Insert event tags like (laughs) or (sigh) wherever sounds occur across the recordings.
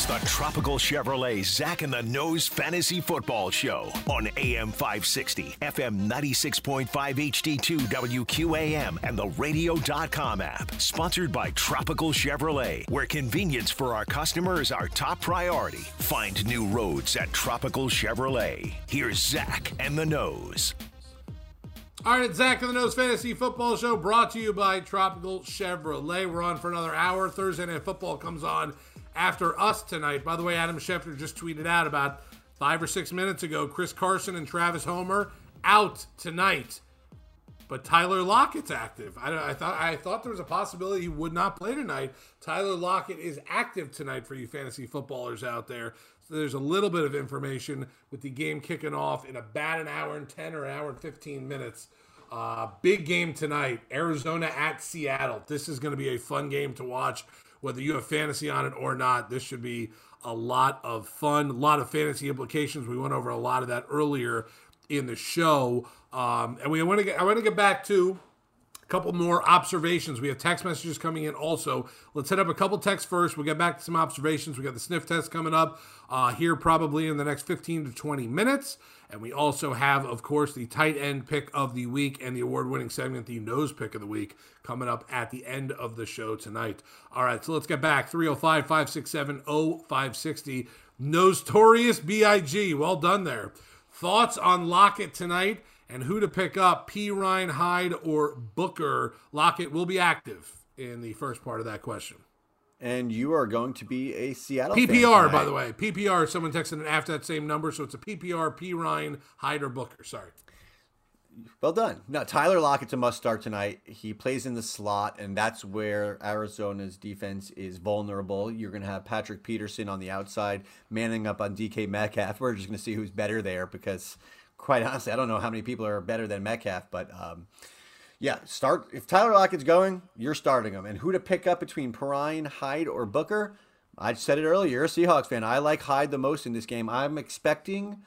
It's the Tropical Chevrolet Zach and the Nose Fantasy Football Show on AM 560, FM 96.5 HD2 WQAM, and the radio.com app. Sponsored by Tropical Chevrolet, where convenience for our customer is our top priority. Find new roads at Tropical Chevrolet. Here's Zach and the Nose. All right, it's Zach and the Nose Fantasy Football Show brought to you by Tropical Chevrolet. We're on for another hour. Thursday Night Football comes on after us tonight. By the way, Adam Schefter just tweeted out about five or six minutes ago Chris Carson and Travis Homer out tonight. But Tyler Lockett's active. I, I, thought I thought there was a possibility he would not play tonight. Tyler Lockett is active tonight for you fantasy footballers out there. So there's a little bit of information with the game kicking off in about an hour and 10 or an hour and 15 minutes. Uh, big game tonight. Arizona at Seattle. This is going to be a fun game to watch whether you have fantasy on it or not. This should be a lot of fun, a lot of fantasy implications. We went over a lot of that earlier in the show, um, and we want to get. I want to get back to a couple more observations. We have text messages coming in also. Let's hit up a couple texts first. We'll get back to some observations. We got the sniff test coming up uh, here probably in the next 15 to 20 minutes. And we also have, of course, the tight end pick of the week and the award winning segment, the nose pick of the week, coming up at the end of the show tonight. All right, so let's get back 305 567 0560. Notorious BIG. Well done there. Thoughts on Lockett tonight and who to pick up, Perine Hyde or Booker. Lockett will be active in the first part of that question and you are going to be a Seattle PPR, by the way. PPR. Someone texted it after that same number, so it's a PPR. Perine Hyder Booker. Sorry. Well done. No, Tyler Lockett's a must start tonight. He plays in the slot, and that's where Arizona's defense is vulnerable. You're going to have Patrick Peterson on the outside, manning up on DK Metcalf. We're just going to see who's better there because, quite honestly, I don't know how many people are better than Metcalf, but um, yeah, start if Tyler Lockett's going, you're starting him. And who to pick up between Perine, Hyde, or Booker? I said it earlier. You're a Seahawks fan. I like Hyde the most in this game. I'm expecting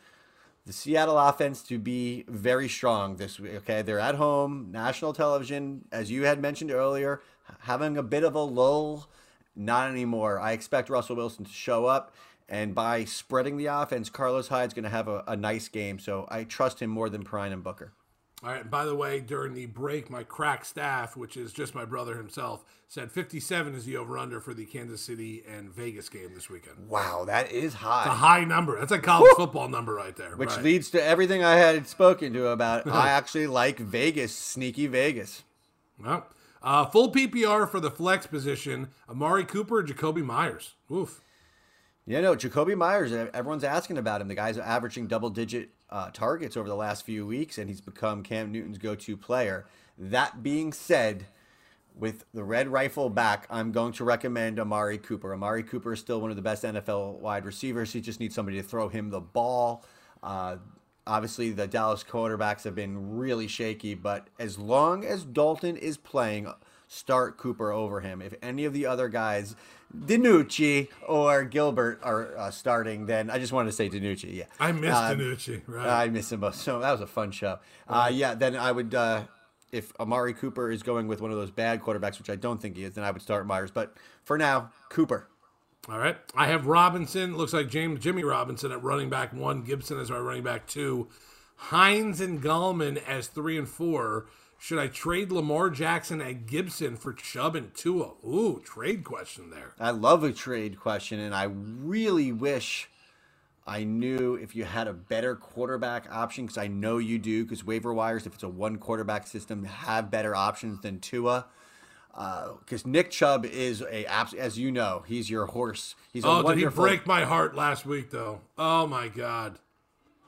the Seattle offense to be very strong this week. Okay, they're at home, national television, as you had mentioned earlier, having a bit of a lull. Not anymore. I expect Russell Wilson to show up, and by spreading the offense, Carlos Hyde's going to have a, a nice game. So I trust him more than Perine and Booker. All right. by the way, during the break, my crack staff, which is just my brother himself, said 57 is the over/under for the Kansas City and Vegas game this weekend. Wow, that is high. It's a high number. That's a college Woo! football number right there. Which right. leads to everything I had spoken to about. (laughs) I actually like Vegas, sneaky Vegas. Well, uh, full PPR for the flex position: Amari Cooper, Jakobi Meyers. Oof. Yeah, no, Jakobi Meyers. Everyone's asking about him. The guy's averaging double-digit uh, targets over the last few weeks, and he's become Cam Newton's go-to player. That being said, with the red rifle back, I'm going to recommend Amari Cooper. Amari Cooper is still one of the best NFL wide receivers. He just needs somebody to throw him the ball. Uh, obviously, the Dallas quarterbacks have been really shaky, but as long as Dalton is playing, start Cooper over him. If any of the other guys DiNucci or Gilbert are uh, starting, then I just wanted to say DiNucci. Yeah, I miss uh, DiNucci. Right, I miss him most. So that was a fun show. Uh, yeah, then I would. Uh, if Amari Cooper is going with one of those bad quarterbacks, which I don't think he is, then I would start Meyers. But for now, Cooper. All right. I have Robinson. Looks like James Jimmy Robinson at running back one. Gibson as our running back two. Hines and Gallman as three and four. Should I trade Lamar Jackson and Gibson for Chubb and Tua? Ooh, trade question there. I love a trade question, and I really wish I knew if you had a better quarterback option because I know you do. Because waiver wires, if it's a one quarterback system, have better options than Tua. Because uh, Nick Chubb is a as you know, he's your horse. He's oh, did he break my heart last week though? Oh my god.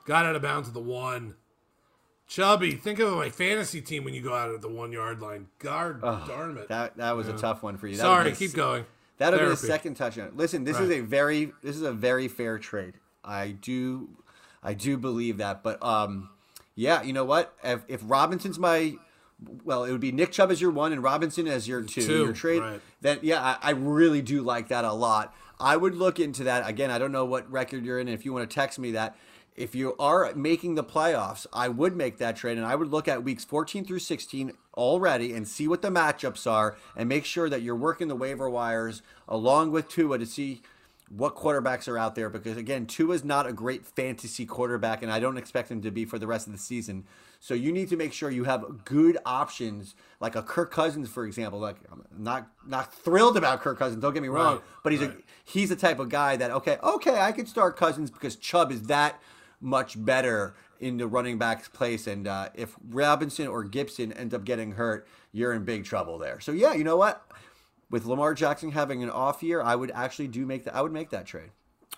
Got out of bounds at the one. Chubby, think of my fantasy team when you go out at the one yard line. Guard, oh, darn it. That that was a tough one for you. That Sorry, keep going. That would be the second touchdown. Listen, this is a very this is a very fair trade. I do I do believe that. But um yeah, you know what? If if Robinson's my well, it would be Nick Chubb as your one and Robinson as your two, Two, your trade. right. Then yeah, I, I really do like that a lot. I would look into that. Again, I don't know what record you're in. If you want to text me that. If you are making the playoffs, I would make that trade and I would look at weeks 14 through 16 already and see what the matchups are and make sure that you're working the waiver wires along with Tua to see what quarterbacks are out there because again, Tua is not a great fantasy quarterback and I don't expect him to be for the rest of the season. So you need to make sure you have good options like a Kirk Cousins for example. Like I'm not not thrilled about Kirk Cousins, don't get me wrong, Right, but he's a he's the type of guy that okay, okay, I could start Cousins because Chubb is that much better in the running back's place. And uh, if Robinson or Gibson ends up getting hurt, you're in big trouble there. So yeah, you know what? With Lamar Jackson having an off year, I would actually do make that. I would make that trade.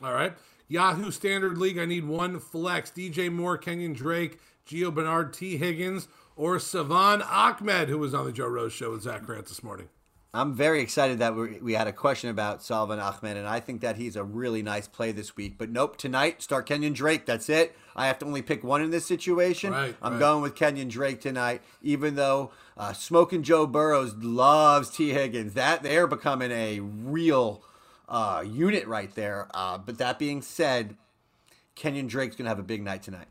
All right. Yahoo Standard League, I need one flex. DJ Moore, Kenyon Drake, Gio Bernard, Tee Higgins, or Salvon Ahmed, who was on the Joe Rose show with Zach Krantz this morning. I'm very excited that we, we had a question about Salvon Ahmed, and I think that he's a really nice play this week. But nope, tonight start Kenyon Drake. That's it. I have to only pick one in this situation. Right, I'm right. going with Kenyon Drake tonight, even though uh, Smoking Joe Burrows loves Tee Higgins. That they're becoming a real uh, unit right there. Uh, but that being said, Kenyon Drake's gonna have a big night tonight.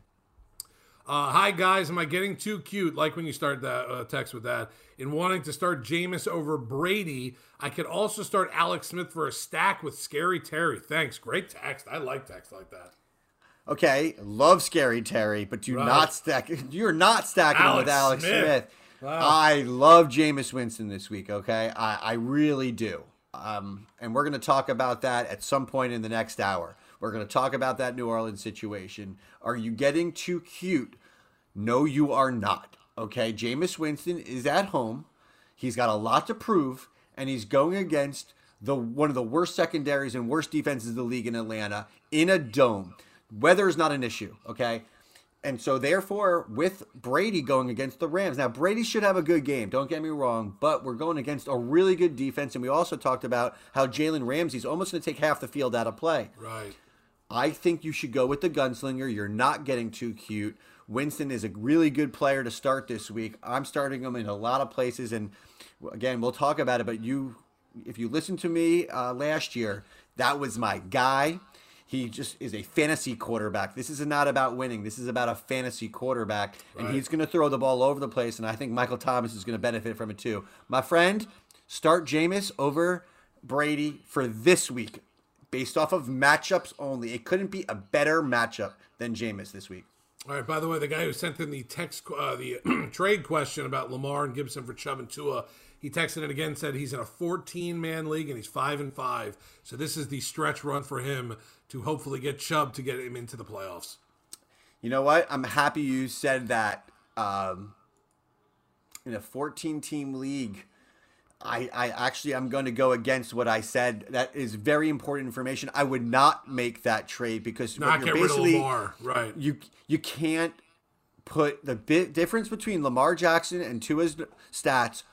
Uh, hi guys, am I getting too cute? Like when you start that uh, text with that. In wanting to start Jameis over Brady, I could also start Alex Smith for a stack with Scary Terry. Thanks, great text. I like text like that. Okay, love Scary Terry, but do Right. not stack. (laughs) You're not stacking him with Alex Alex Smith. Smith. Wow. I love Jameis Winston this week. Okay, I, I really do. Um, and we're going to talk about that at some point in the next hour. We're going to talk about that New Orleans situation. Are you getting too cute? No, you are not. Okay, Jameis Winston is at home. He's got a lot to prove, and he's going against the one of the worst secondaries and worst defenses of the league in Atlanta in a dome. Weather is not an issue. Okay. And so, therefore, with Brady going against the Rams, now Brady should have a good game. Don't get me wrong, but we're going against a really good defense, and we also talked about how Jalen Ramsey's almost going to take half the field out of play. Right. I think you should go with the gunslinger. You're not getting too cute. Winston is a really good player to start this week. I'm starting him in a lot of places, and again, we'll talk about it. But you, if you listen to me uh, last year, that was my guy. He just is a fantasy quarterback. This is not about winning. This is about a fantasy quarterback, and he's going to throw the ball over the place. And I think Michael Thomas is going to benefit from it too. My friend, start Jameis over Brady for this week, based off of matchups only. It couldn't be a better matchup than Jameis this week. All right. By the way, the guy who sent in the text, uh, the (clears throat) trade question about Lamar and Gibson for Chubb and Tua, he texted it again. Said he's in a 14 man league and he's five and five. So this is the stretch run for him to hopefully get Chubb to get him into the playoffs. You know what? I'm happy you said that. Um, in a 14 team league, I, I actually I'm going to go against what I said. That is very important information. I would not make that trade because Not you're rid of basically Lamar. Right. you you can't put the bit difference between Lamar Jackson and Tua's stats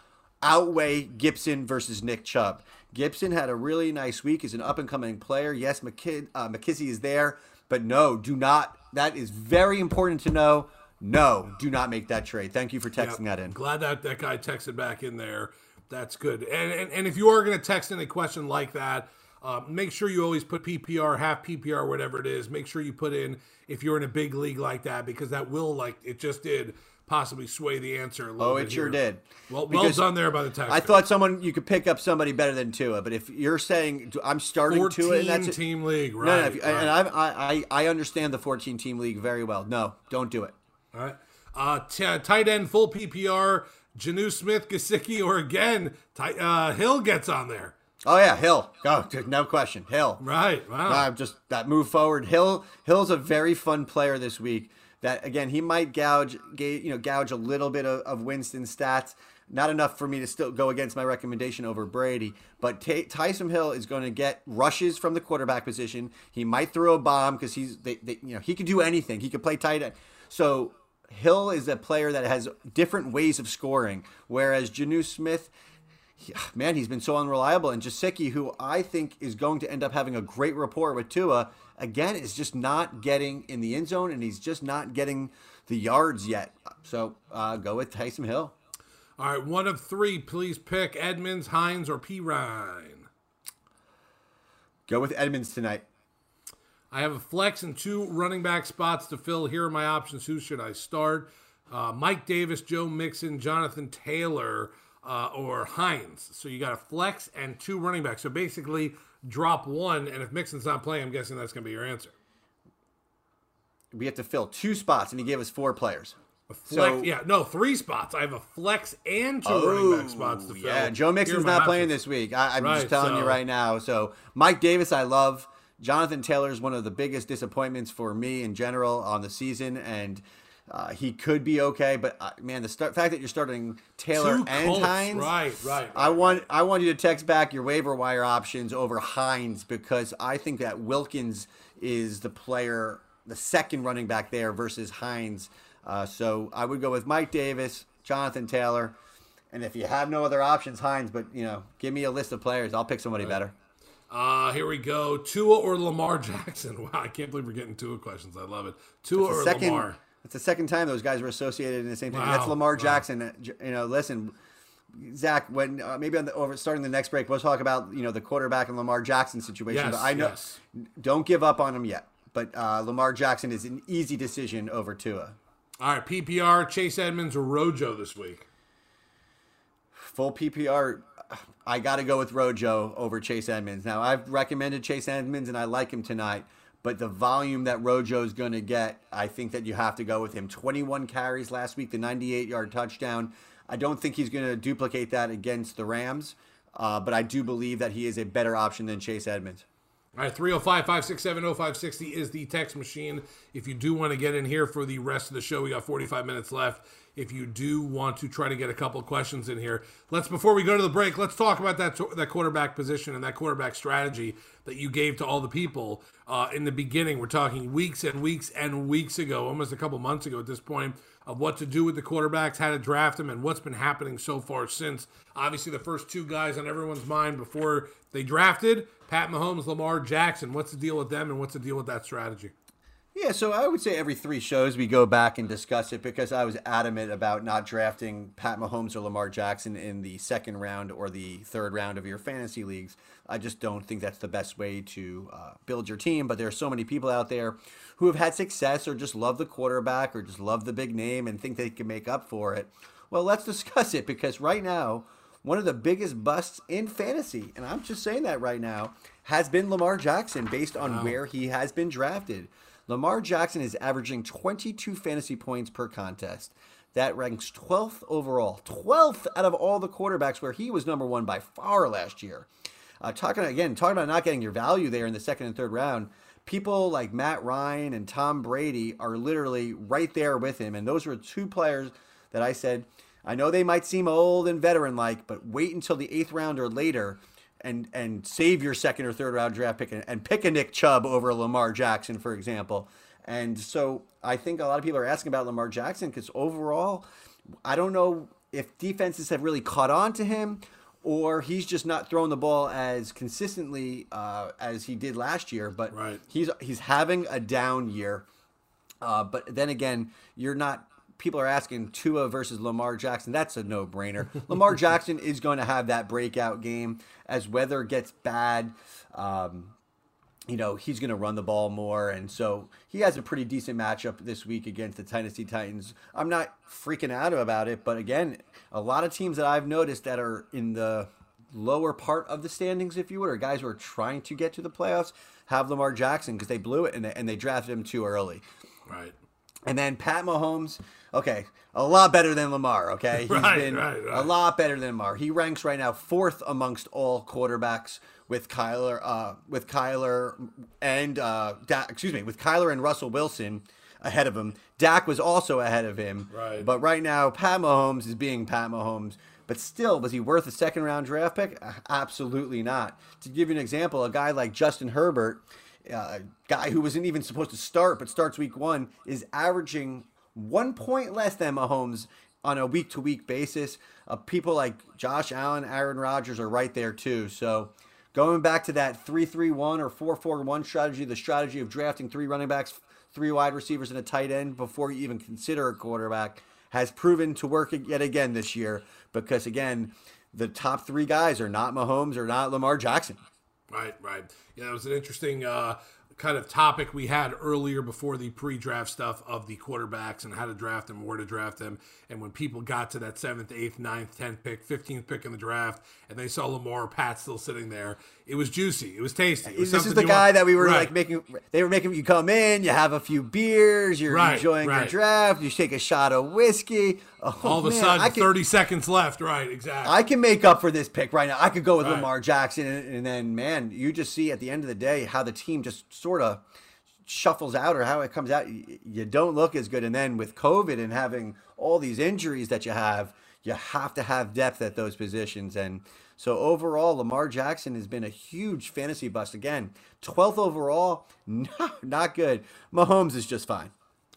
outweigh Gibson versus Nick Chubb. Gibson had a really nice week. He's an up and coming player. Yes, McKid, uh, is there, but no, do not. That is very important to know. No, do not make that trade. Thank you for texting that in. Glad that that guy texted back in there. That's good. And and, and if you are going to text in a question like that, uh, make sure you always put PPR, half PPR, whatever it is. Make sure you put in if you're in a big league like that because that will like it just did possibly sway the answer. A little Oh, it sure here. did. Well, well Because done there by the text. I thought someone you could pick up somebody better than Tua, but if you're saying I'm starting Tua, 14 and that's it- team league, right? No, no, if, right. and I, I, I I understand the 14 team league very well. No, don't do it. All right. Uh, t- tight end, full PPR, Jonnu Smith, Gesicki, or again, uh, Hill gets on there. Oh yeah, Hill. Go, no question. Hill. Right. Wow. Uh, just that move forward. Hill. Hill's a very fun player this week. That again, he might gouge, ga- you know, gouge a little bit of, of Winston's stats. not enough for me to still go against my recommendation over Brady. But T- Taysom Hill is going to get rushes from the quarterback position. He might throw a bomb because he's they, they, you know he could do anything. He could play tight end. So Hill is a player that has different ways of scoring, whereas Jonnu Smith. (sighs) man, he's been so unreliable. And Gesicki, who I think is going to end up having a great rapport with Tua, again, is just not getting in the end zone and he's just not getting the yards yet. So uh, go with Taysom Hill. All right, one of three. Please pick Edmonds, Hines, or Perine. Go with Edmonds tonight. I have a flex and two running back spots to fill. Here are my options. Who should I start? Uh, Mike Davis, Joe Mixon, Jonathan Taylor, uh, or Hines. So you got a flex and two running backs. So basically, drop one, and if Mixon's not playing, I'm guessing that's going to be your answer. We have to fill two spots, and he gave us four players. Flex, So- yeah, no, three spots. I have a flex and two running back spots to fill. Yeah, Joe Mixon's not playing this week. I, I'm Right, just telling you right now. So Mike Davis, I love. Jonathan Taylor is one of the biggest disappointments for me in general on the season, and uh, he could be okay. But uh, man, the start, fact that you're starting Taylor Two and Colts. Hines, Right, right. I want I want you to text back your waiver wire options over Hines because I think that Wilkins is the player, the second running back there versus Hines. Uh, so I would go with Mike Davis, Jonathan Taylor, and if you have no other options, Hines. But you know, give me a list of players. I'll pick somebody better. Uh, here we go. Tua or Lamar Jackson? (laughs) Wow, I can't believe we're getting Tua questions. I love it. Tua It's or the second. Lamar? It's the second time those guys were associated in the same thing. Wow, That's Lamar. Jackson. Uh, j- You know, listen, Zach. When uh, maybe on the over starting the next break, we'll talk about you know the quarterback and Lamar Jackson situation. Yes, but I know, yes. don't give up on him yet. But uh, Lamar Jackson is an easy decision over Tua. All right, PPR, Chase Edmonds or Rojo this week? Full PPR. I got to go with Rojo over Chase Edmonds. Now I've recommended Chase Edmonds and I like him tonight. But the volume that Rojo is going to get, I think that you have to go with him. 21 carries last week, the 98 yard touchdown. I don't think he's going to duplicate that against the Rams, uh, but I do believe that he is a better option than Chase Edmonds. All right, 305 567 0560 is the text machine. If you do want to get in here for the rest of the show, we got 45 minutes left. If you do want to try to get a couple questions in here, let's before we go to the break, let's talk about that that quarterback position and that quarterback strategy that you gave to all the people uh, in the beginning. We're talking weeks and weeks and weeks ago, almost a couple months ago at this point, of what to do with the quarterbacks, how to draft them, and what's been happening so far since. Obviously, the first two guys on everyone's mind before they drafted Pat Mahomes, Lamar Jackson. What's the deal with them, and what's the deal with that strategy? Yeah, so I would say every three shows we go back and discuss it because I was adamant about not drafting Pat Mahomes or Lamar Jackson in the second round or the third round of your fantasy leagues. I just don't think that's the best way to uh, build your team. But there are so many people out there who have had success or just love the quarterback or just love the big name and think they can make up for it. Well, let's (laughs) discuss it because right now, one of the biggest busts in fantasy, and I'm just saying that right now, has been Lamar Jackson based on where he has been drafted. Lamar Jackson is averaging 22 fantasy points per contest. That ranks 12th overall, 12th out of all the quarterbacks where he was number one by far last year. Uh, talking again, talking about not getting your value there in the second and third round. People like Matt Ryan and Tom Brady are literally right there with him, and those were two players that I said I know they might seem old and veteran like, but wait until the eighth round or later and and save your second or third round draft pick and, and pick a Nick Chubb over Lamar Jackson, for example. And so I think a lot of people are asking about Lamar Jackson because overall, I don't know if defenses have really caught on to him or he's just not throwing the ball as consistently uh, as he did last year. But Right. he's he's having a down year. Uh, but then again, you're not. People are asking Tua versus Lamar Jackson. That's a no-brainer. (laughs) Lamar Jackson is going to have that breakout game as weather gets bad. Um, you know he's going to run the ball more, and so he has a pretty decent matchup this week against the Tennessee Titans. I'm not freaking out about it, but again, a lot of teams that I've noticed that are in the lower part of the standings, if you would, or guys who are trying to get to the playoffs, have Lamar Jackson because they blew it and they, and they drafted him too early. Right. And then Pat Mahomes, okay, a lot better than Lamar. Okay, (laughs) he's Right, been right, right. a lot better than Lamar. He ranks right now fourth amongst all quarterbacks with Kyler, uh, with Kyler and uh, da- excuse me, with Kyler and Russell Wilson ahead of him. Dak was also ahead of him. Right. But right now, Pat Mahomes is being Pat Mahomes. But still, was he worth a second round draft pick? Absolutely not. To give you an example, a guy like Justin Herbert, uh, a guy who wasn't even supposed to start but starts week one, is averaging one point less than Mahomes on a week to week basis. Uh, people like Josh Allen, Aaron Rodgers are right there too. So going back to that 3 3 1 or 4 4 1 strategy, the strategy of drafting three running backs, three wide receivers, and a tight end before you even consider a quarterback has proven to work yet again this year because, again, the top three guys are not Mahomes or not Lamar Jackson. Right, right. Yeah, it was an interesting uh, kind of topic we had earlier before the pre-draft stuff of the quarterbacks and how to draft them, where to draft them, and when people got to that seventh, eighth, ninth, tenth pick, fifteenth pick in the draft, and they saw Lamar Pat still sitting there, it was juicy. It was tasty. It was this is the guy want. that we were right. like making. They were making you come in, you have a few beers, you're right, enjoying right. your draft, you take a shot of whiskey. Oh, All of a sudden, can, 30 seconds left. Right, exactly. I can make up for this pick right now. I could go with Lamar Jackson, and, and then man, you just see at the end of the day how the team just sort of shuffles out or how it comes out. You don't look as good, and then with COVID and having all these injuries that you have, you have to have depth at those positions and so overall, Lamar Jackson has been a huge fantasy bust. Again, 12th overall, (laughs) not, good. Mahomes is just fine.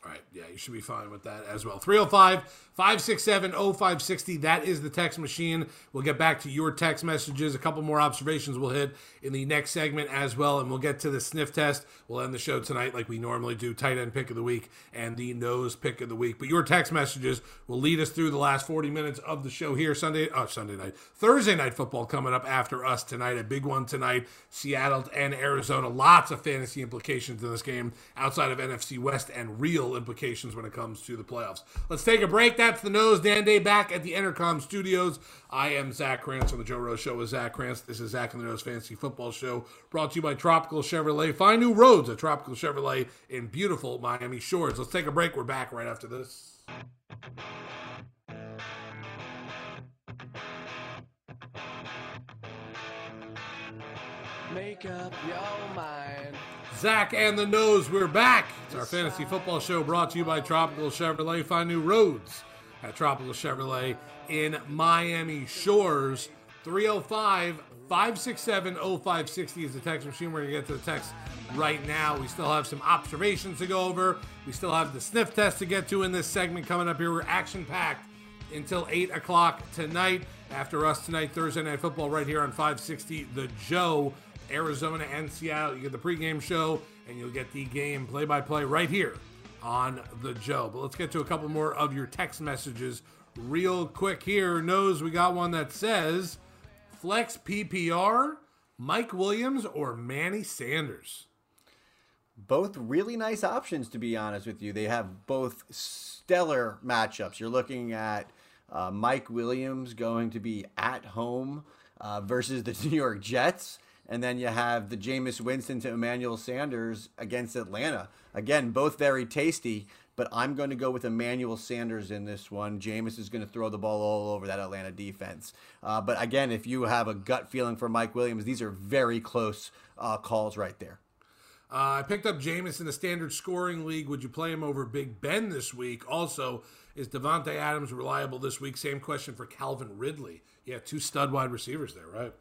Right. Yeah, you should be fine with that as well. 305 567 0560. That is the text machine. We'll get back to your text messages. A couple more observations we'll hit in the next segment as well. And we'll get to the sniff test. We'll end the show tonight like we normally do tight end pick of the week and the nose pick of the week. But your text messages will lead us through the last 40 minutes of the show here Sunday, oh, Sunday night, Thursday night football coming up after us tonight. A big one tonight. Seattle and Arizona. Lots of fantasy implications in this game outside of NFC West and real implications when it comes to the playoffs. Let's take a break. That's the nose. Dan Day back at the Intercom Studios. I am Zach Krantz on the Joe Rose Show with Zach Krantz. This is Zach and the Nose Fantasy Football Show brought to you by Tropical Chevrolet. Find new roads at Tropical Chevrolet in beautiful Miami Shores. Let's take a break. We're back right after this. Make up your mind. Zach and the Nose, we're back. It's our fantasy football show brought to you by Tropical Chevrolet. Find new roads at Tropical Chevrolet in Miami Shores. 305 567 0560 is the text machine. We're going to get to the text right now. We still have some observations to go over. We still have the sniff test to get to in this segment coming up here. We're action packed until 8 o'clock tonight. After us tonight, Thursday Night Football, right here on 560 The Joe, Arizona and Seattle. You get the pregame show and you'll get the game play by play right here on The Joe. But let's get to a couple more of your text messages real quick here. Knows we got one that says flex PPR, Mike Williams or Manny Sanders. Both really nice options, to be honest with you. They have both stellar matchups. You're looking at uh, Mike Williams going to be at home uh, versus the (laughs) New York Jets. And then you have the Jameis Winston to Emmanuel Sanders against Atlanta. Again, both very tasty but I'm going to go with Emmanuel Sanders in this one. Jameis is going to throw the ball all over that Atlanta defense. Uh, but again, if you have a gut feeling for Mike Williams, these are very close uh, calls right there. Uh, I picked up Jameis in the standard scoring league. Would you play him over Big Ben this week? Also, is Davante Adams reliable this week? Same question for Calvin Ridley. Yeah, two stud wide receivers there, right?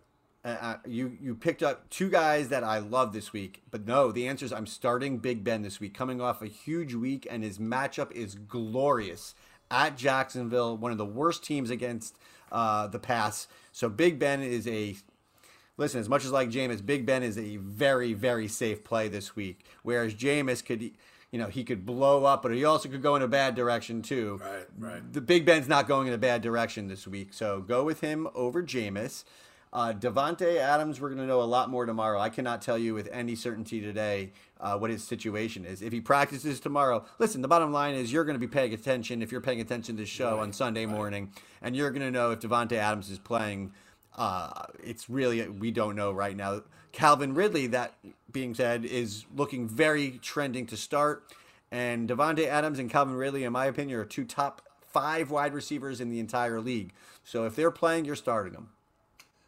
Uh, you you picked up two guys that I love this week, but no, the answer is I'm starting Big Ben this week, coming off a huge week, and his matchup is glorious at Jacksonville, one of the worst teams against uh, the pass. So Big Ben is a listen. As much as like Jameis, Big Ben is a very very safe play this week. Whereas Jameis could, you know, he could blow up, but he also could go in a bad direction too. Right, right. The Big Ben's not going in a bad direction this week, so go with him over Jameis. Uh, Davante Adams, we're going to know a lot more tomorrow. I cannot tell you with any certainty today uh, what his situation is. If he practices tomorrow, listen, the bottom line is you're going to be paying attention if you're paying attention to the show right, on Sunday right. morning, and you're going to know if Davante Adams is playing. Uh, it's really, we don't know right now. Calvin Ridley, that being said, is looking very trending to start. And Davante Adams and Calvin Ridley, in my opinion, are two top five wide receivers in the entire league. So if they're playing, you're starting them.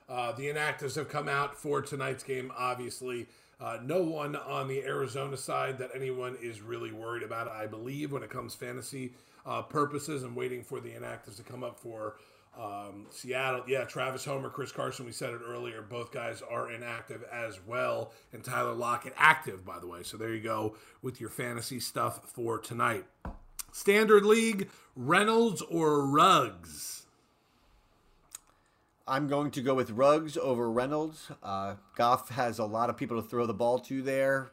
Uh, the inactives have come out for tonight's game, obviously. Uh, no one on the Arizona side that anyone is really worried about, I believe, when it comes fantasy uh, purposes. I'm waiting for the inactives to come up for Um, Seattle, yeah, Travis Homer, Chris Carson, we said it earlier. Both guys are inactive as well. And Tyler Lockett active, by the way. So there you go with your fantasy stuff for tonight. Standard League, Reynolds or Ruggs? I'm going to go with Ruggs over Reynolds. Uh, Goff has a lot of people to throw the ball to there.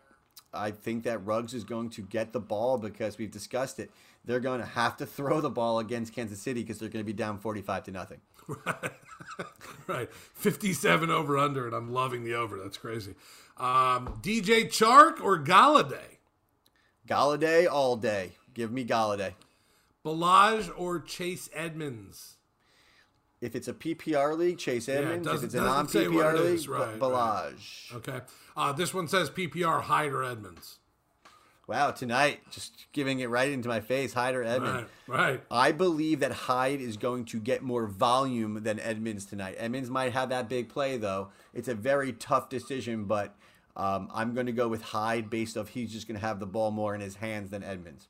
I think that Ruggs is going to get the ball because we've discussed it. They're going to have to throw the ball against Kansas City because they're going to be down 45 to nothing. (laughs) right. 57 over under, and I'm loving the over. That's crazy. Um, DJ Chark or Golladay? Golladay all day. Give me Golladay. Ballage or Chase Edmonds? If it's a PPR league, Chase Edmonds. Yeah, if it's a non PPR league, is, right, Ballage. Right. Okay. Uh, this one says PPR Hyde or Edmonds. Wow, tonight, just giving it right into my face, Hyde or Edmonds. Right, right. I believe that Hyde is going to get more volume than Edmonds tonight. Edmonds might have that big play, though. It's a very tough decision, but um, I'm going to go with Hyde based off he's just going to have the ball more in his hands than Edmonds.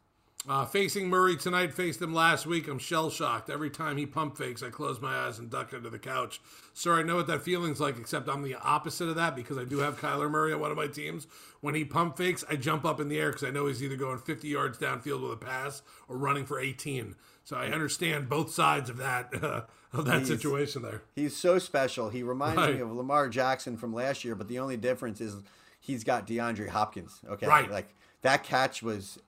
Uh, facing Murray tonight, faced him last week. I'm shell shocked. Every time he pump fakes, I close my eyes and duck under the couch. Sir, I know what that feeling's like, except I'm the opposite of that because I do have Kyler Murray on one of my teams. When he pump fakes, I jump up in the air because I know he's either going 50 yards downfield with a pass or running for 18. So I understand both sides of that uh, (laughs) of that he's, situation there. He's so special. He reminds right. me of Lamar Jackson from last year, but the only difference is he's got DeAndre Hopkins. Okay, right. Like that catch was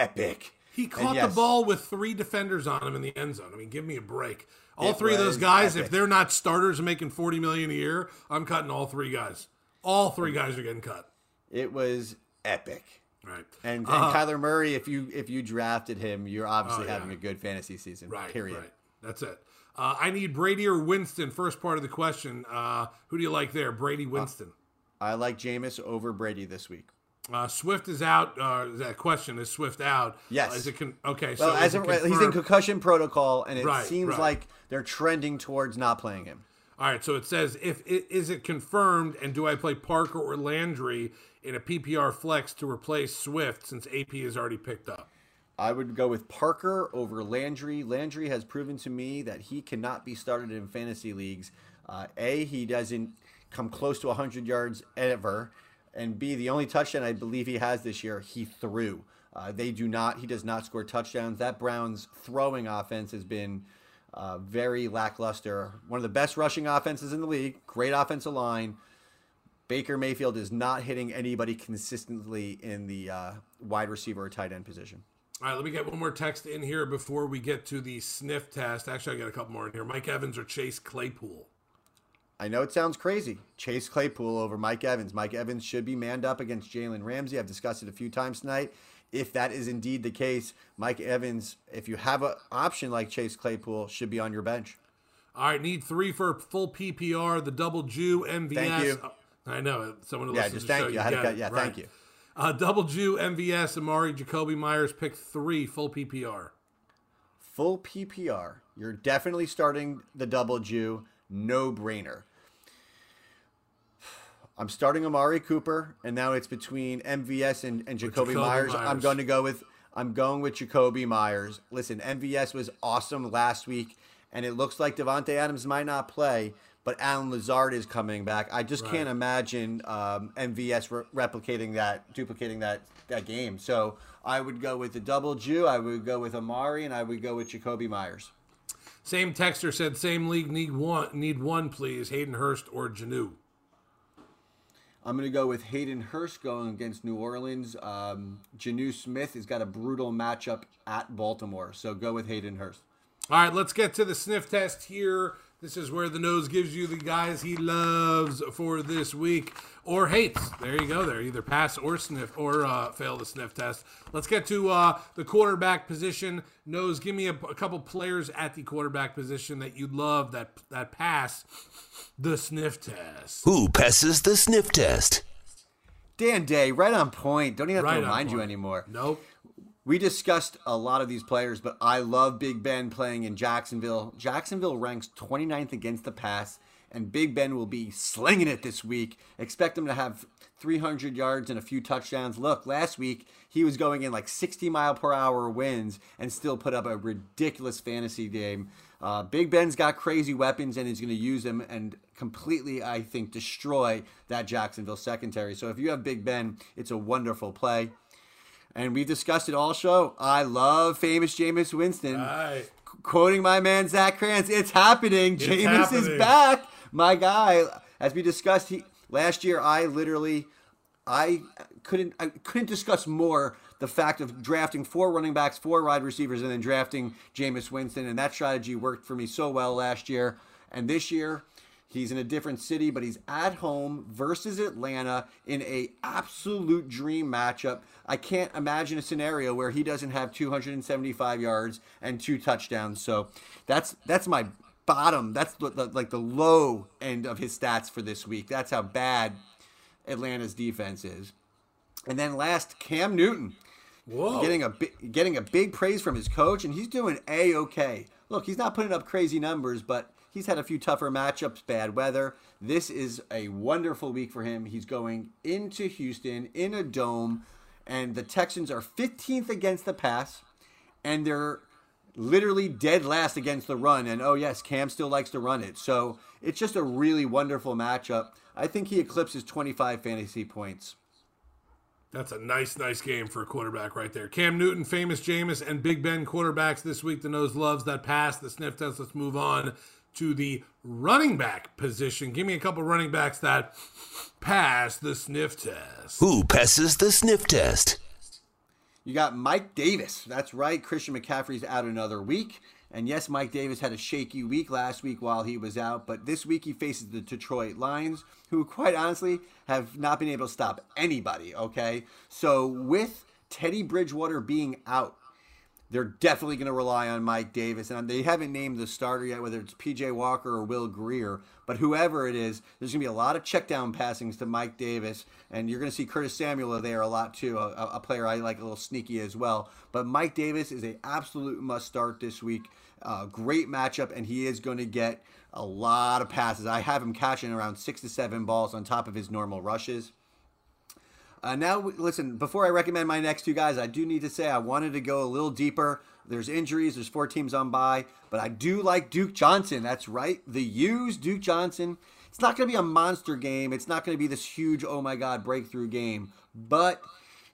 epic. He caught yes, the ball with three defenders on him in the end zone. I mean, give me a break. All three of those guys, epic. if they're not starters making forty million a year, I'm cutting all three guys. All three guys are getting cut. It was epic. Right. And, and uh, Kyler Murray, if you if you drafted him, you're obviously oh, yeah. having a good fantasy season. Right. Period. Right. That's it. Uh, I need Brady or Winston. First part of the question. Uh, who do you like there, Brady, Winston? I like Jameis over Brady this week. Uh, Swift is out. Uh, that question is Swift out? Yes. Uh, is it con- okay? Well, so as a, he's in concussion protocol, and it right, seems right. like they're trending towards not playing him. All right. So it says, if it, is it confirmed, and do I play Parker or Landry in a PPR flex to replace Swift since AP is already picked up? I would go with Parker over Landry. Landry has proven to me that he cannot be started in fantasy leagues. Uh, a, he doesn't come close to 100 yards ever and B, the only touchdown I believe he has this year, he threw. Uh, they do not. He does not score touchdowns. That Browns throwing offense has been uh, very lackluster. One of the best rushing offenses in the league. Great offensive line. Baker Mayfield is not hitting anybody consistently in the uh, wide receiver or tight end position. All right, let me get one more text in here before we get to the sniff test. Actually, I got a couple more in here. Mike Evans or Chase Claypool? I know it sounds crazy. Chase Claypool over Mike Evans. Mike Evans should be manned up against Jalen Ramsey. I've discussed it a few times tonight. If that is indeed the case, Mike Evans, if you have an option like Chase Claypool, should be on your bench. All right, need three for full PPR. The double Jew MVS. Thank you. I know someone. Who yeah, just thank you. you. I had to, yeah, right. thank you. Uh, double Jew MVS Amari Jakobi Meyers pick three full PPR. Full PPR. You're definitely starting the double Jew. No brainer. I'm starting Amari Cooper, and now it's between MVS and, and Jakobi, Jakobi Meyers. Meyers. I'm going to go with I'm going with Jakobi Meyers. Listen, MVS was awesome last week, and it looks like Davante Adams might not play, but Allen Lazard is coming back. I just right. can't imagine um, MVS re- replicating that, duplicating that that game. So I would go with the double Jew. I would go with Amari, and I would go with Jakobi Meyers. Same texter said, same league need one, need one, please. Hayden Hurst or Jonnu. I'm going to go with Hayden Hurst going against New Orleans. Um, Jonnu Smith has got a brutal matchup at Baltimore, so go with Hayden Hurst. All right, let's get to the sniff test here. This is where the nose gives you the guys he loves for this week or hates. There you go. There, either pass or sniff or uh, fail the sniff test. Let's get to uh, the quarterback position. Nose, give me a, a couple players at the quarterback position that you love that that pass the sniff test. Who passes the sniff test? Dan Day, right on point. Don't even have right to remind you anymore. Nope. We discussed a lot of these players, but I love Big Ben playing in Jacksonville. Jacksonville ranks 29th against the pass and Big Ben will be slinging it this week. Expect him to have 300 yards and a few touchdowns. Look, last week he was going in like 60 mile per hour winds and still put up a ridiculous fantasy game. Uh, Big Ben's got crazy weapons and he's going to use them and completely, I think, destroy that Jacksonville secondary. So if you have Big Ben, it's a wonderful play. And we've discussed it all show. I love famous Jameis Winston. Right. Qu- quoting my man Zach Krantz, it's happening. It's Jameis happening. is back. My guy. As we discussed, he last year I literally I couldn't I couldn't discuss more the fact of drafting four running backs, four wide receivers, and then drafting Jameis Winston, and that strategy worked for me so well last year. And this year, he's in a different city, but he's at home versus Atlanta in a absolute dream matchup. I can't imagine a scenario where he doesn't have 275 yards and two touchdowns. So that's that's my bottom. That's the, the, like the low end of his stats for this week. That's how bad Atlanta's defense is. And then last, Cam Newton Whoa. getting a getting a big praise from his coach, and he's doing a okay. Look, he's not putting up crazy numbers, but he's had a few tougher matchups, bad weather. This is a wonderful week for him. He's going into Houston in a dome, and the Texans are 15th against the pass, and they're literally dead last against the run. And oh yes, Cam still likes to run it, so it's just a really wonderful matchup. I think he eclipses 25 fantasy points. That's a nice, nice game for a quarterback right there. Cam Newton, famous Jameis, and Big Ben quarterbacks this week. The nose loves that pass, the sniff test. Let's move on to the running back position. Give me a couple running backs that pass the sniff test. Who passes the sniff test? You got Mike Davis. That's right. Christian McCaffrey's out another week. And yes, Mike Davis had a shaky week last week while he was out, but this week he faces the Detroit Lions, who quite honestly have not been able to stop anybody, okay? So with Teddy Bridgewater being out, they're definitely going to rely on Mike Davis. And they haven't named the starter yet, whether it's PJ Walker or Will Grier. But whoever it is, there's going to be a lot of check down passings to Mike Davis. And you're going to see Curtis Samuel there a lot too, a, a player I like a little sneaky as well. But Mike Davis is a absolute must start this week. Uh, great matchup, and he is going to get a lot of passes. I have him catching around six to seven balls on top of his normal rushes. Uh, now, listen, before I recommend my next two guys, I do need to say I wanted to go a little deeper. There's injuries, there's four teams on by, but I do like Duke Johnson. That's right, the U's, Duke Johnson. It's not going to be a monster game. It's not going to be this huge, oh my God, breakthrough game. But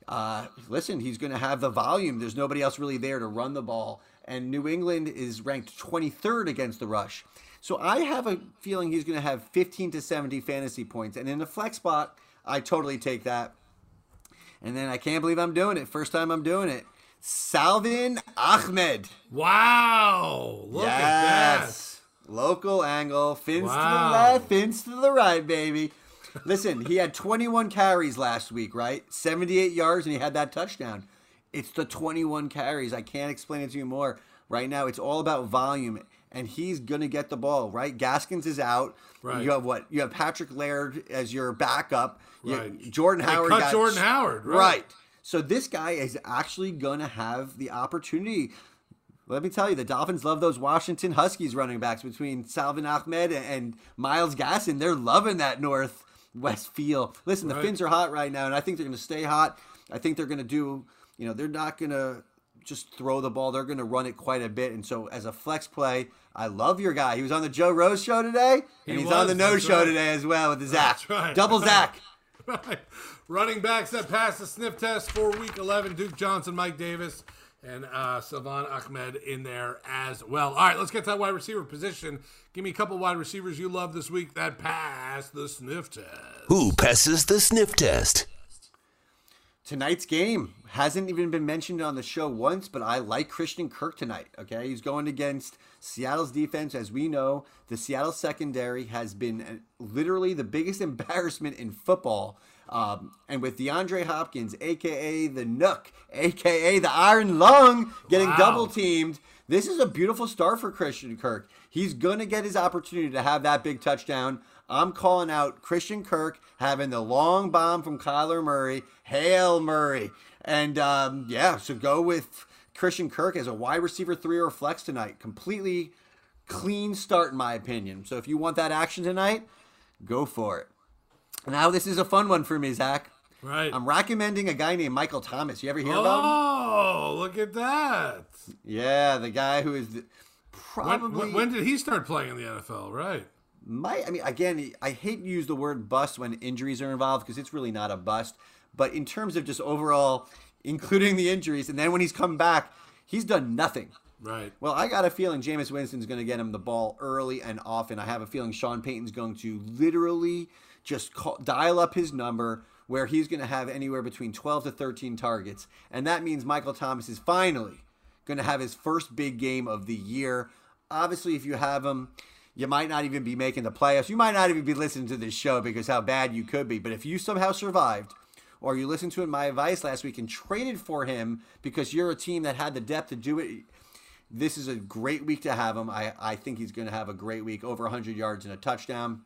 uh, listen, he's going to have the volume. There's nobody else really there to run the ball. And New England is ranked 23rd against the rush. So I have a feeling he's going to have 15 to 70 fantasy points. And in the flex spot, I totally take that. And then I can't believe I'm doing it. First time I'm doing it. Salvon Ahmed. Wow. Look at that. Local angle. Fins to the left, fins to the right, baby. Listen, he had 21 carries last week, right? 78 yards, and he had that touchdown. It's the 21 carries. I can't explain it to you more. Right now, it's all about volume, and he's going to get the ball, right? Gaskins is out. Right. You have what? You have Patrick Laird as your backup. You- Right. Jordan They Howard cut got Jordan Howard, right. right. So this guy is actually going to have the opportunity. Let me tell you, the Dolphins love those Washington Huskies running backs between Salvon Ahmed and Myles Gaskin. They're loving that northwest feel. Listen, the Right. Fins are hot right now, and I think they're going to stay hot. I think they're going to do, you know, they're not going to just throw the ball. They're going to run it quite a bit. And so, as a flex play, I love your guy. He was on the Joe Rose show today, He and he's was, on the No show right. today as well with the Zach. That's right, Double. Zach. (laughs) Right. Running backs that passed the sniff test for week 11 Duke Johnson, Mike Davis, and uh, Salvon Ahmed in there as well. All right, let's get to that wide receiver position. Give me a couple wide receivers you love this week that passed the sniff test. Who passes the sniff test? Tonight's game hasn't even been mentioned on the show once, but I like Christian Kirk tonight. Okay, he's going against Seattle's defense. As we know, the Seattle secondary has been uh, literally the biggest (laughs) embarrassment in football. Um, and with DeAndre Hopkins, aka the Nuk, aka the Iron Lung, getting Wow. double teamed, this is a beautiful start for Christian Kirk. He's going to get his opportunity to have that big touchdown. I'm calling out Christian Kirk having the long bomb from Kyler Murray. Hail Murray. And um, yeah, so go with Christian Kirk as a wide receiver three or flex tonight. Completely clean start, in my opinion. So if you want that action tonight, go for it. Now, this is a fun one for me, Zach. Right. I'm recommending a guy named Michael Thomas. You ever hear about him? Oh, look at that. Yeah, the guy who is the- probably when, when did he start playing in the NFL? Right. Might. I mean, again, I hate to use the word bust when injuries are involved because it's really not a bust. But in terms of just overall, including the injuries, and then when he's come back, he's done nothing. Right. Well, I got a feeling Jameis Winston's going to get him the ball early and often. I have a feeling Sean Payton's going to literally just call, dial up his number where he's going to have anywhere between 12 to 13 targets. And that means Michael Thomas is finally going to have his first big game of the year. Obviously, if you have him, you might not even be making the playoffs. You might not even be listening to this show because how bad you could be. But if you somehow survived, or you listened to my advice last week and traded for him because you're a team that had the depth to do it, this is a great week to have him. I, I think he's going to have a great week, over 100 yards and a touchdown.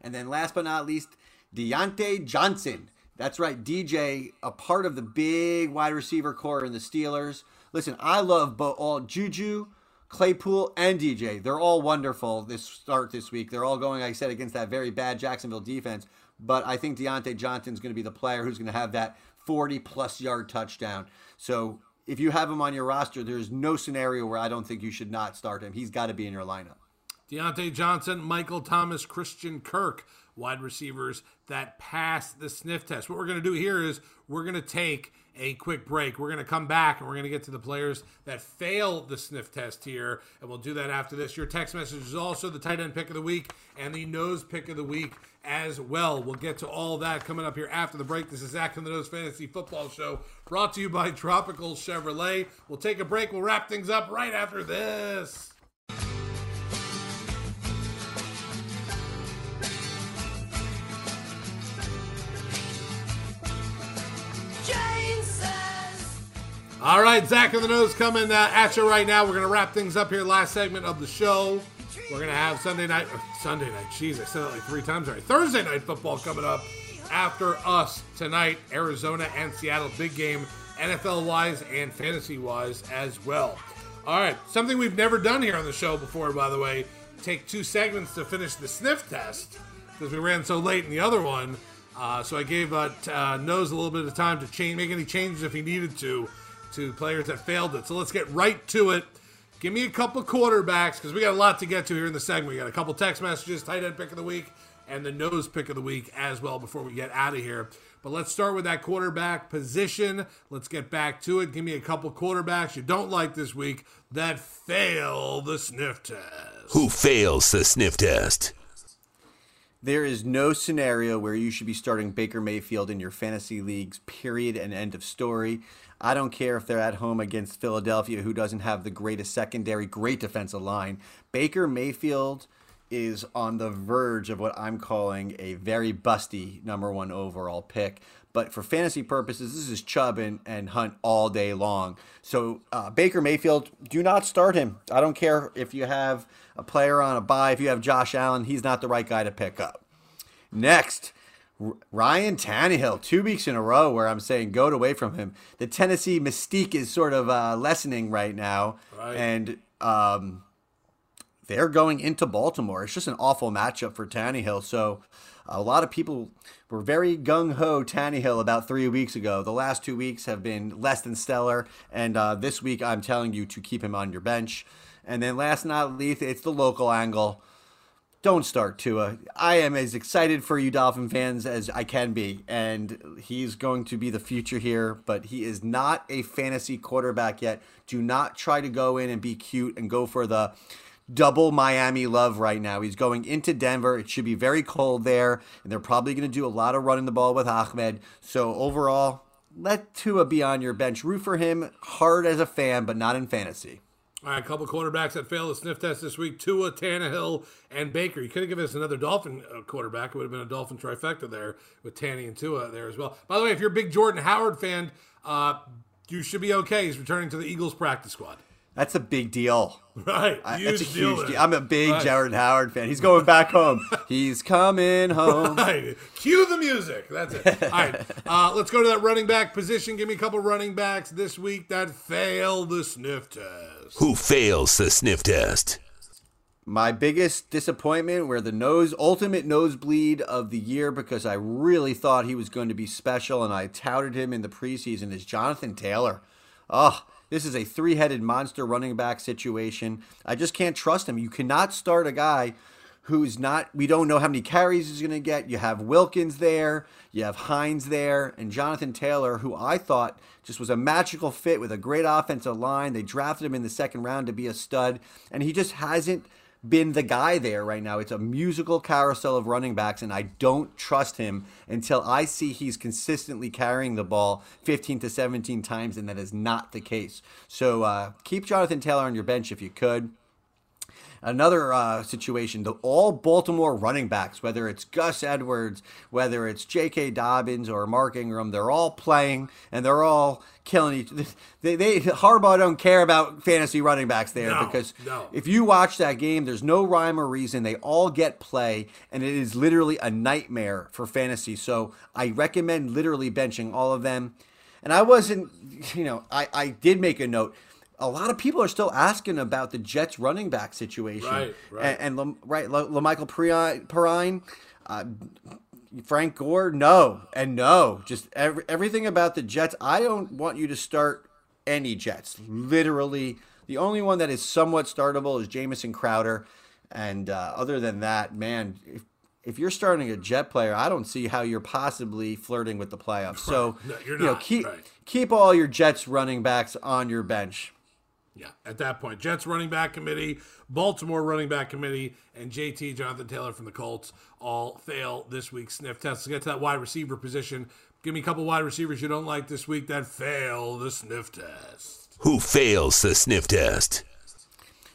And then last but not least, Diontae Johnson. That's right, DJ, a part of the big wide receiver core in the Steelers. Listen, I love both all Juju, Claypool, and DJ. They're all wonderful this start this week. They're all going, like I said, against that very bad Jacksonville defense. But I think Diontae Johnson's going to be the player who's going to have that 40 plus yard touchdown. So if you have him on your roster, there's no scenario where I don't think you should not start him. He's got to be in your lineup. Diontae Johnson, Michael Thomas, Christian Kirk, wide receivers that pass the sniff test. What we're going to do here is we're going to take a quick break. We're going to come back and we're going to get to the players that fail the sniff test here, and we'll do that after this. Your text message is also the tight end pick of the week and the nose pick of the week as well. We'll get to all that coming up here after the break. This is Zach and the Nose Fantasy Football Show brought to you by Tropical Chevrolet. We'll take a break. We'll wrap things up right after this. All right, Zach and the Nose coming uh, at you right now. We're going to wrap things up here. Last segment of the show. We're going to have Sunday night, uh, Sunday night, jeez, I said that like three times already. Thursday night football coming up after us tonight. Arizona and Seattle, big game, NFL wise and fantasy wise as well. All right, something we've never done here on the show before, by the way. Take two segments to finish the sniff test because we ran so late in the other one. Uh, so I gave uh, uh, Nose a little bit of time to change, make any changes if he needed to, to players that failed it. So let's get right to it. Give me a couple quarterbacks because we got a lot to get to here in the segment. We got a couple text messages, tight end pick of the week, and the nose pick of the week as well before we get out of here. But let's start with that quarterback position. Let's get back to it. Give me a couple quarterbacks you don't like this week that fail the sniff test. Who fails the sniff test? There is no scenario where you should be starting Baker Mayfield in your fantasy leagues, period, and end of story. I don't care if they're at home against Philadelphia, who doesn't have the greatest secondary, great defensive line. Baker Mayfield is on the verge of what I'm calling a very busty number one overall pick. But for fantasy purposes, this is Chubb and, and Hunt all day long. So uh, Baker Mayfield, do not start him. I don't care if you have a player on a bye. If you have Josh Allen, he's not the right guy to pick up. Next, Ryan Tannehill, two weeks in a row where I'm saying go away from him. The Tennessee mystique is sort of uh, lessening right now, Right. and um, they're going into Baltimore. It's just an awful matchup for Tannehill. So a lot of people were very gung ho Tannehill about three weeks ago. The last two weeks have been less than stellar, and uh, this week I'm telling you to keep him on your bench. And then last not least, it's the local angle. Don't start Tua. I am as excited for you Dolphin fans as I can be, and he's going to be the future here. But he is not a fantasy quarterback yet. Do not try to go in and be cute and go for the double Miami love right now. He's going into Denver. It should be very cold there, and they're probably going to do a lot of running the ball with Ahmed. So overall, let Tua be on your bench. Root for him hard as a fan, but not in fantasy. All right, a couple quarterbacks that failed the sniff test this week: Tua, Tannehill, and Baker. You could have given us another Dolphin uh, quarterback; it would have been a Dolphin trifecta there with Tanny and Tua there as well. By the way, if you're a big Jordan Howard fan, uh, you should be okay. He's returning to the Eagles practice squad. That's a big deal. Right, I- huge That's a deal huge there. deal. I'm a big Right. Jared Howard fan. He's going back home. (laughs) He's coming home. Right. Cue the music. That's it. (laughs) All right. Uh, let's go to that running back position. Give me a couple running backs this week that fail the sniff test. Who fails the sniff test? my biggest disappointment where the nose ultimate nosebleed of the year because I really thought he was going to be special and I touted him in the preseason is Jonathan Taylor. Oh, this is a three-headed monster running back situation. I just can't trust him. You cannot start a guy who's not we don't know how many carries he's going to get. You have Wilkins there, you have Hines there, and Jonathan Taylor, who I thought just was a magical fit with a great offensive line. They drafted him in the second round to be a stud, and he just hasn't been the guy there right now. It's a musical carousel of running backs, and I don't trust him until I see he's consistently carrying the ball 15 to 17 times, and that is not the case. So uh, keep Jonathan Taylor on your bench if you could. Another uh, situation, the all Baltimore running backs, whether it's Gus Edwards, whether it's J.K. Dobbins or Mark Ingram, they're all playing and they're all killing each. (laughs) They, they Harbaugh don't care about fantasy running backs there No, because no. if you watch that game, there's no rhyme or reason. They all get play, and it is literally a nightmare for fantasy. So I recommend literally benching all of them. And I wasn't, (laughs) you know, I, I did make a note. A lot of people are still asking about the Jets running back situation. Right, right. And, and right, La- La'Mical Perine uh, Frank Gore, no, and no. Just every, everything about the Jets. I don't want you to start any Jets. Literally, the only one that is somewhat startable is Jamison Crowder, and uh, other than that, man, if, if you're starting a Jet player, I don't see how you're possibly flirting with the playoffs. So No, you know, keep right. keep all your Jets running backs on your bench. Yeah, at that point, Jets running back committee, Baltimore running back committee, and JT Jonathan Taylor from the Colts all fail this week's sniff test. Let's get to that wide receiver position. Give me a couple wide receivers you don't like this week that fail the sniff test. Who fails the sniff test?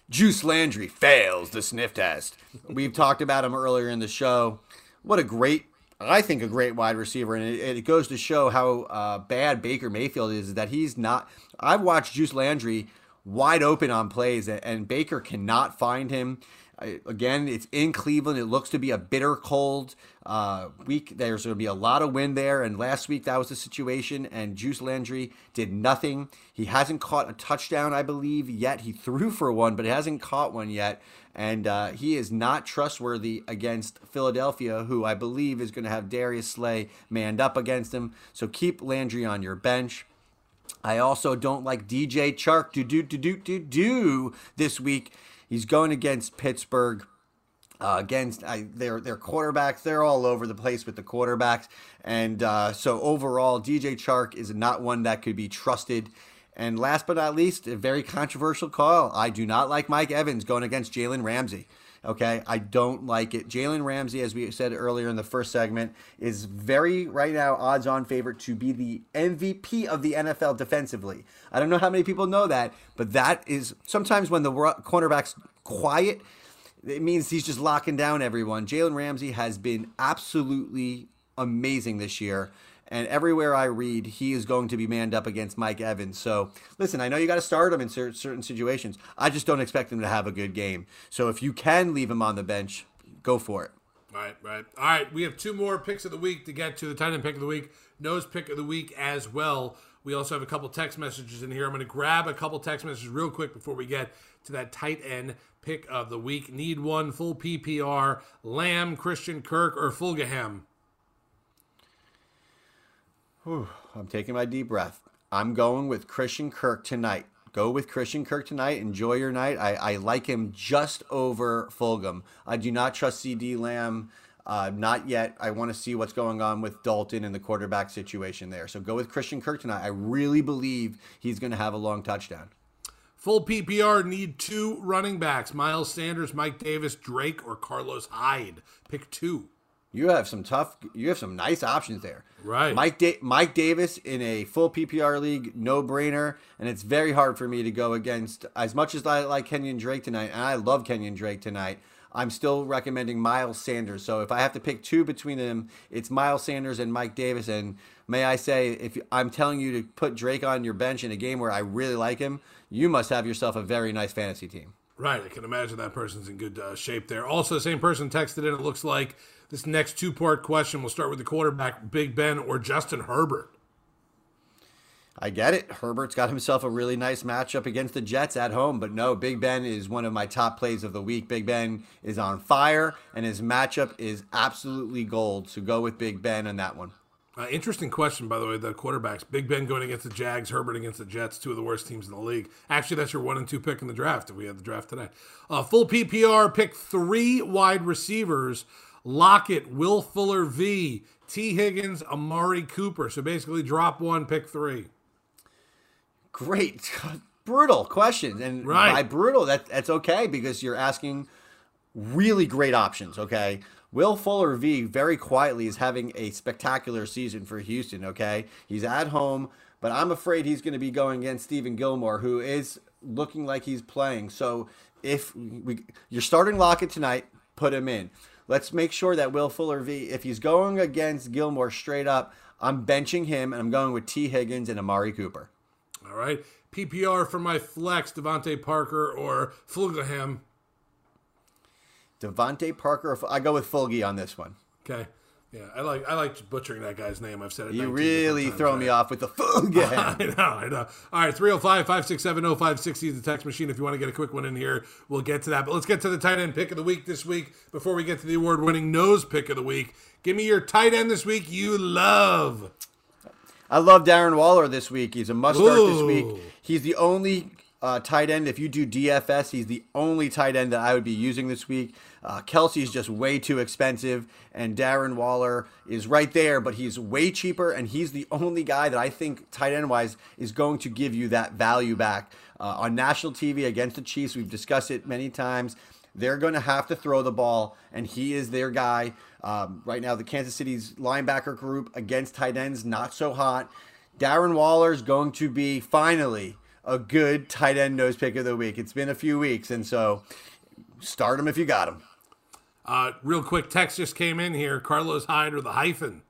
Juice Landry fails the sniff test. We've talked about him earlier in the show. What a great, I think, a great wide receiver. And it, it goes to show how uh, bad Baker Mayfield is that he's not. I've watched Juice Landry wide open on plays, and, Baker cannot find him. Again, it's in Cleveland. It looks to be a bitter cold uh, week. There's going to be a lot of wind there. And last week, that was the situation. And Juice Landry did nothing. He hasn't caught a touchdown, I believe, yet. He threw for one, but he hasn't caught one yet. And uh, he is not trustworthy against Philadelphia, who I believe is going to have Darius Slay manned up against him. So keep Landry on your bench. I also don't like DJ Chark do do do do do do this week. He's going against Pittsburgh. Uh, against I, their their quarterbacks, they're all over the place with the quarterbacks, and uh, so overall, DJ Chark is not one that could be trusted. And last but not least, a very controversial call. I do not like Mike Evans going against Jalen Ramsey. Okay, I don't like it. Jalen Ramsey, as we said earlier in the first segment, is very right now odds on favorite to be the MVP of the NFL defensively. I don't know how many people know that, but that is sometimes when the cornerback's quiet, it means he's just locking down everyone. Jalen Ramsey has been absolutely amazing this year. And everywhere I read, he is going to be manned up against Mike Evans. So, listen, I know you got to start him in cer- certain situations. I just don't expect him to have a good game. So, if you can leave him on the bench, go for it. Right, right. All right, we have two more picks of the week to get to the tight end pick of the week, nose pick of the week as well. We also have a couple text messages in here. I'm going to grab a couple text messages real quick before we get to that tight end pick of the week. Need one full PPR, Lamb, Christian Kirk, or Fulgham. I'm taking my deep breath. I'm going with Christian Kirk tonight. Go with Christian Kirk tonight. Enjoy your night. I, I like him just over Fulgham. I do not trust CeeDee Lamb. Uh, not yet. I want to see what's going on with Dalton and the quarterback situation there. So go with Christian Kirk tonight. I really believe he's going to have a long touchdown. Full PPR need two running backs: Miles Sanders, Mike Davis, Drake, or Carlos Hyde. Pick two. You have some tough. You have some nice options there. Right. Mike da- Mike Davis in a full PPR league, no brainer, and it's very hard for me to go against. As much as I like Kenyan Drake tonight, and I love Kenyan Drake tonight, I'm still recommending Miles Sanders. So if I have to pick two between them, it's Miles Sanders and Mike Davis. And may I say, if I'm telling you to put Drake on your bench in a game where I really like him, you must have yourself a very nice fantasy team. Right, I can imagine that person's in good uh, shape there. Also, the same person texted in. It looks like this next two-part question. We'll start with the quarterback, Big Ben or Justin Herbert. I get it. Herbert's got himself a really nice matchup against the Jets at home, but no, Big Ben is one of my top plays of the week. Big Ben is on fire, and his matchup is absolutely gold. So go with Big Ben on that one. Uh, interesting question, by the way. The quarterbacks: Big Ben going against the Jags, Herbert against the Jets, two of the worst teams in the league. Actually, that's your one and two pick in the draft. If we had the draft today, uh, full PPR pick three wide receivers: Lockett, Will Fuller, V, T. Higgins, Amari Cooper. So basically, drop one, pick three. Great, (laughs) brutal questions, and Right. by brutal, that that's okay because you're asking really great options. Okay, Will Fuller V very quietly is having a spectacular season for Houston. Okay, he's at home, but I'm afraid he's going to be going against Stephon Gilmore, who is looking like he's playing. So if we, you're starting Lockett tonight, put him in. Let's make sure that Will Fuller V, if he's going against Gilmore straight up, I'm benching him and I'm going with T. Higgins and Amari Cooper. All right, PPR for my flex: DeVante Parker or Fulgham. DeVante Parker. I go with Fulgy on this one. Okay. Yeah, I like I like butchering that guy's name. I've said it. You really throw times me off with the Fulgy. (laughs) I know, I know. All right, 305 567 0560 is the text machine. If you want to get a quick one in here, we'll get to that. But let's get to the tight end pick of the week this week before we get to the award winning nose pick of the week. Give me your tight end this week you love. I love Darren Waller this week. He's a must start this week. He's the only uh, tight end. If you do DFS, he's the only tight end that I would be using this week. Uh, Kelce's just way too expensive, and Darren Waller is right there, but he's way cheaper, and he's the only guy that I think tight end wise is going to give you that value back uh, on national TV against the Chiefs. We've discussed it many times. They're going to have to throw the ball, and he is their guy. Um, right now, the Kansas City's linebacker group against tight ends, not so hot. Darren Waller is going to be finally a good tight end nose pick of the week. It's been a few weeks, and so start him if you got him. Uh, real quick, text just came in here. Carlos Hyde or the hyphen?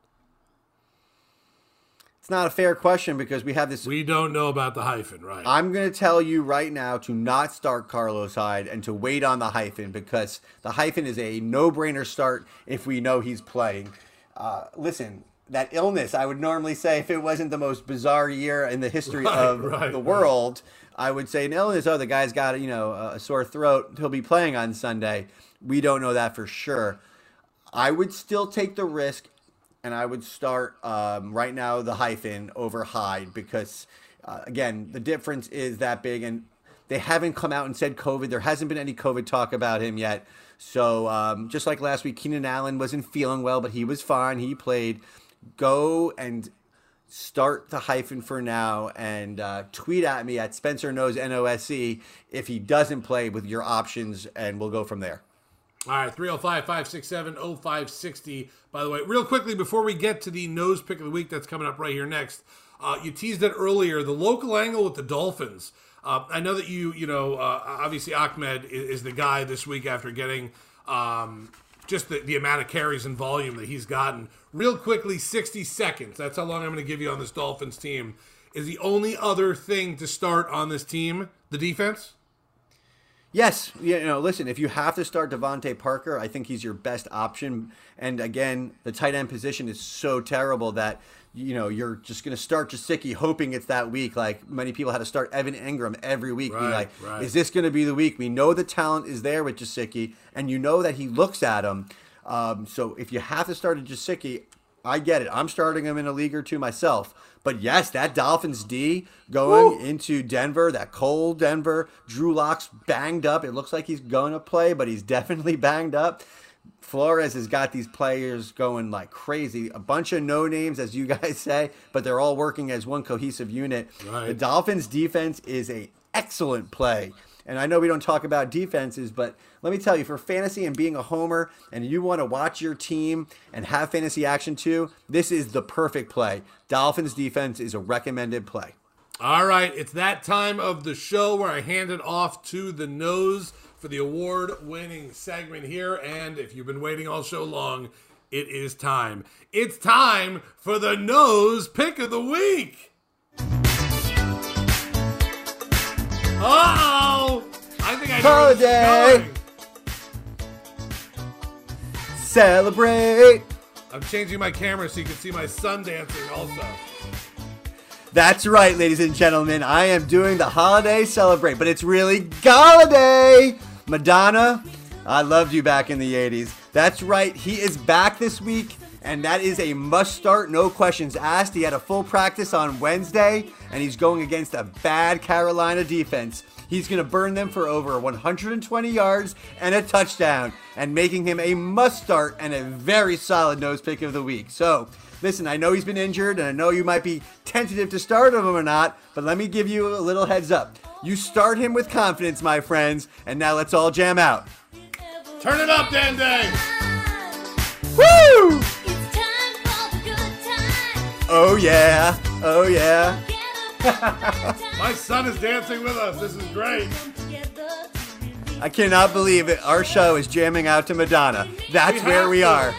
It's not a fair question because we have this. We don't know about the hyphen, right? I'm going to tell you right now to not start Carlos Hyde and to wait on the hyphen because the hyphen is a no brainer start if we know he's playing. Uh, listen, that illness, I would normally say, if it wasn't the most bizarre year in the history Right, of right, the right. world, I would say an illness. Oh, the guy's got you know a sore throat. He'll be playing on Sunday. We don't know that for sure. I would still take the risk, and I would start um, right now the hyphen over Hyde because, uh, again, the difference is that big, and they haven't come out and said COVID. There hasn't been any COVID talk about him yet. So um, just like last week, Keenan Allen wasn't feeling well, but he was fine. He played. Go and start the hyphen for now and uh, tweet at me at Spencer Knows NOSC if he doesn't play with your options, and we'll go from there. All right, 305 567 0560. By the way, real quickly before we get to the nose pick of the week that's coming up right here next, uh, you teased it earlier the local angle with the Dolphins. Uh, I know that you, you know, uh, obviously Ahmed is, is the guy this week after getting um, just the, the amount of carries and volume that he's gotten. Real quickly, 60 seconds. That's how long I'm going to give you on this Dolphins team. Is the only other thing to start on this team the defense? Yes, you know, listen, if you have to start DeVante Parker, I think he's your best option. And again, the tight end position is so terrible that you know you're just going to start Gesicki hoping it's that week. Like many people had to start Evan Engram every week. Be Right, like, right. is this going to be the week? We know the talent is there with Gesicki, and you know that he looks at him. Um, so if you have to start a Gesicki, I get it. I'm starting him in a league or two myself. But yes, that Dolphins D going into Denver, that cold Denver, Drew Lock's banged up. It looks like he's going to play, but he's (laughs) definitely banged up. Flores has got these players going like crazy. A bunch of no names, as you (laughs) guys say, but they're all working as one cohesive unit. Right. The Dolphins defense is a excellent play. And I know we don't talk about defenses, but let me tell you, for fantasy and being a homer, and you want to watch your team and have fantasy action too, this is the perfect play. Dolphins defense is a recommended play. All right, it's that time of the show where I hand it off to the nose for the award winning segment here. And if you've been waiting all show long, it is time. It's time for the nose pick of the week. Oh, I think I know where this is Holiday. Celebrate. I'm changing my camera so you can see my son dancing also. That's right, ladies and gentlemen. I am doing the holiday celebrate, but it's really Golladay. Madonna, I loved you back in the 80s. That's right, he is back this week, and that is a must start, no questions asked. He had a full practice on Wednesday, and he's going against a bad Carolina defense. He's going to burn them for over 120 yards and a touchdown, and making him a must start and a very solid nose pick of the week. So, Listen, I know he's been injured, and I know you might be tentative to start him or not, but let me give you a little heads up. You start him with confidence, my friends, and now let's all jam out. Turn it up, Dan Day. Woo! Oh yeah, oh yeah. (laughs) My son is dancing with us. This is great. I cannot believe it. Our show is jamming out to Madonna. That's We where we to. are.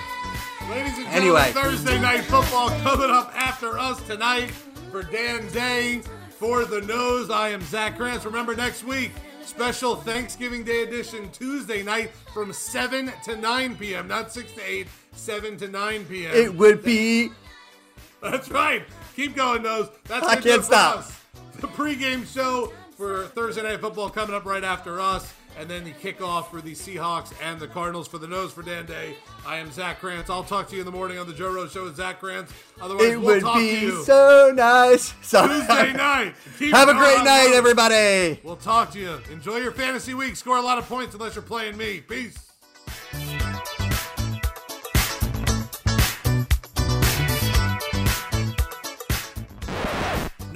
Ladies and gentlemen, Anyway. Thursday night football coming up after us tonight for Dan Day for the nose. I am Zach Krantz. Remember next week, special Thanksgiving Day edition Tuesday night from 7 to 9 p.m. Not 6 to 8, 7 to 9 p.m. It would be That's right. Keep going, nose. That's I can't stop. us. The pregame show for Thursday Night Football coming up right after us, and then the kickoff for the Seahawks and the Cardinals for the nose for Dan Day. I am Zach Krantz. I'll talk to you in the morning on the Joe Rose Show with Zach Krantz. Otherwise, it we'll would talk to be you so nice. (laughs) So Tuesday night. Keep Have a great night, those. everybody. We'll talk to you. Enjoy your fantasy week. Score a lot of points unless you're playing me. Peace.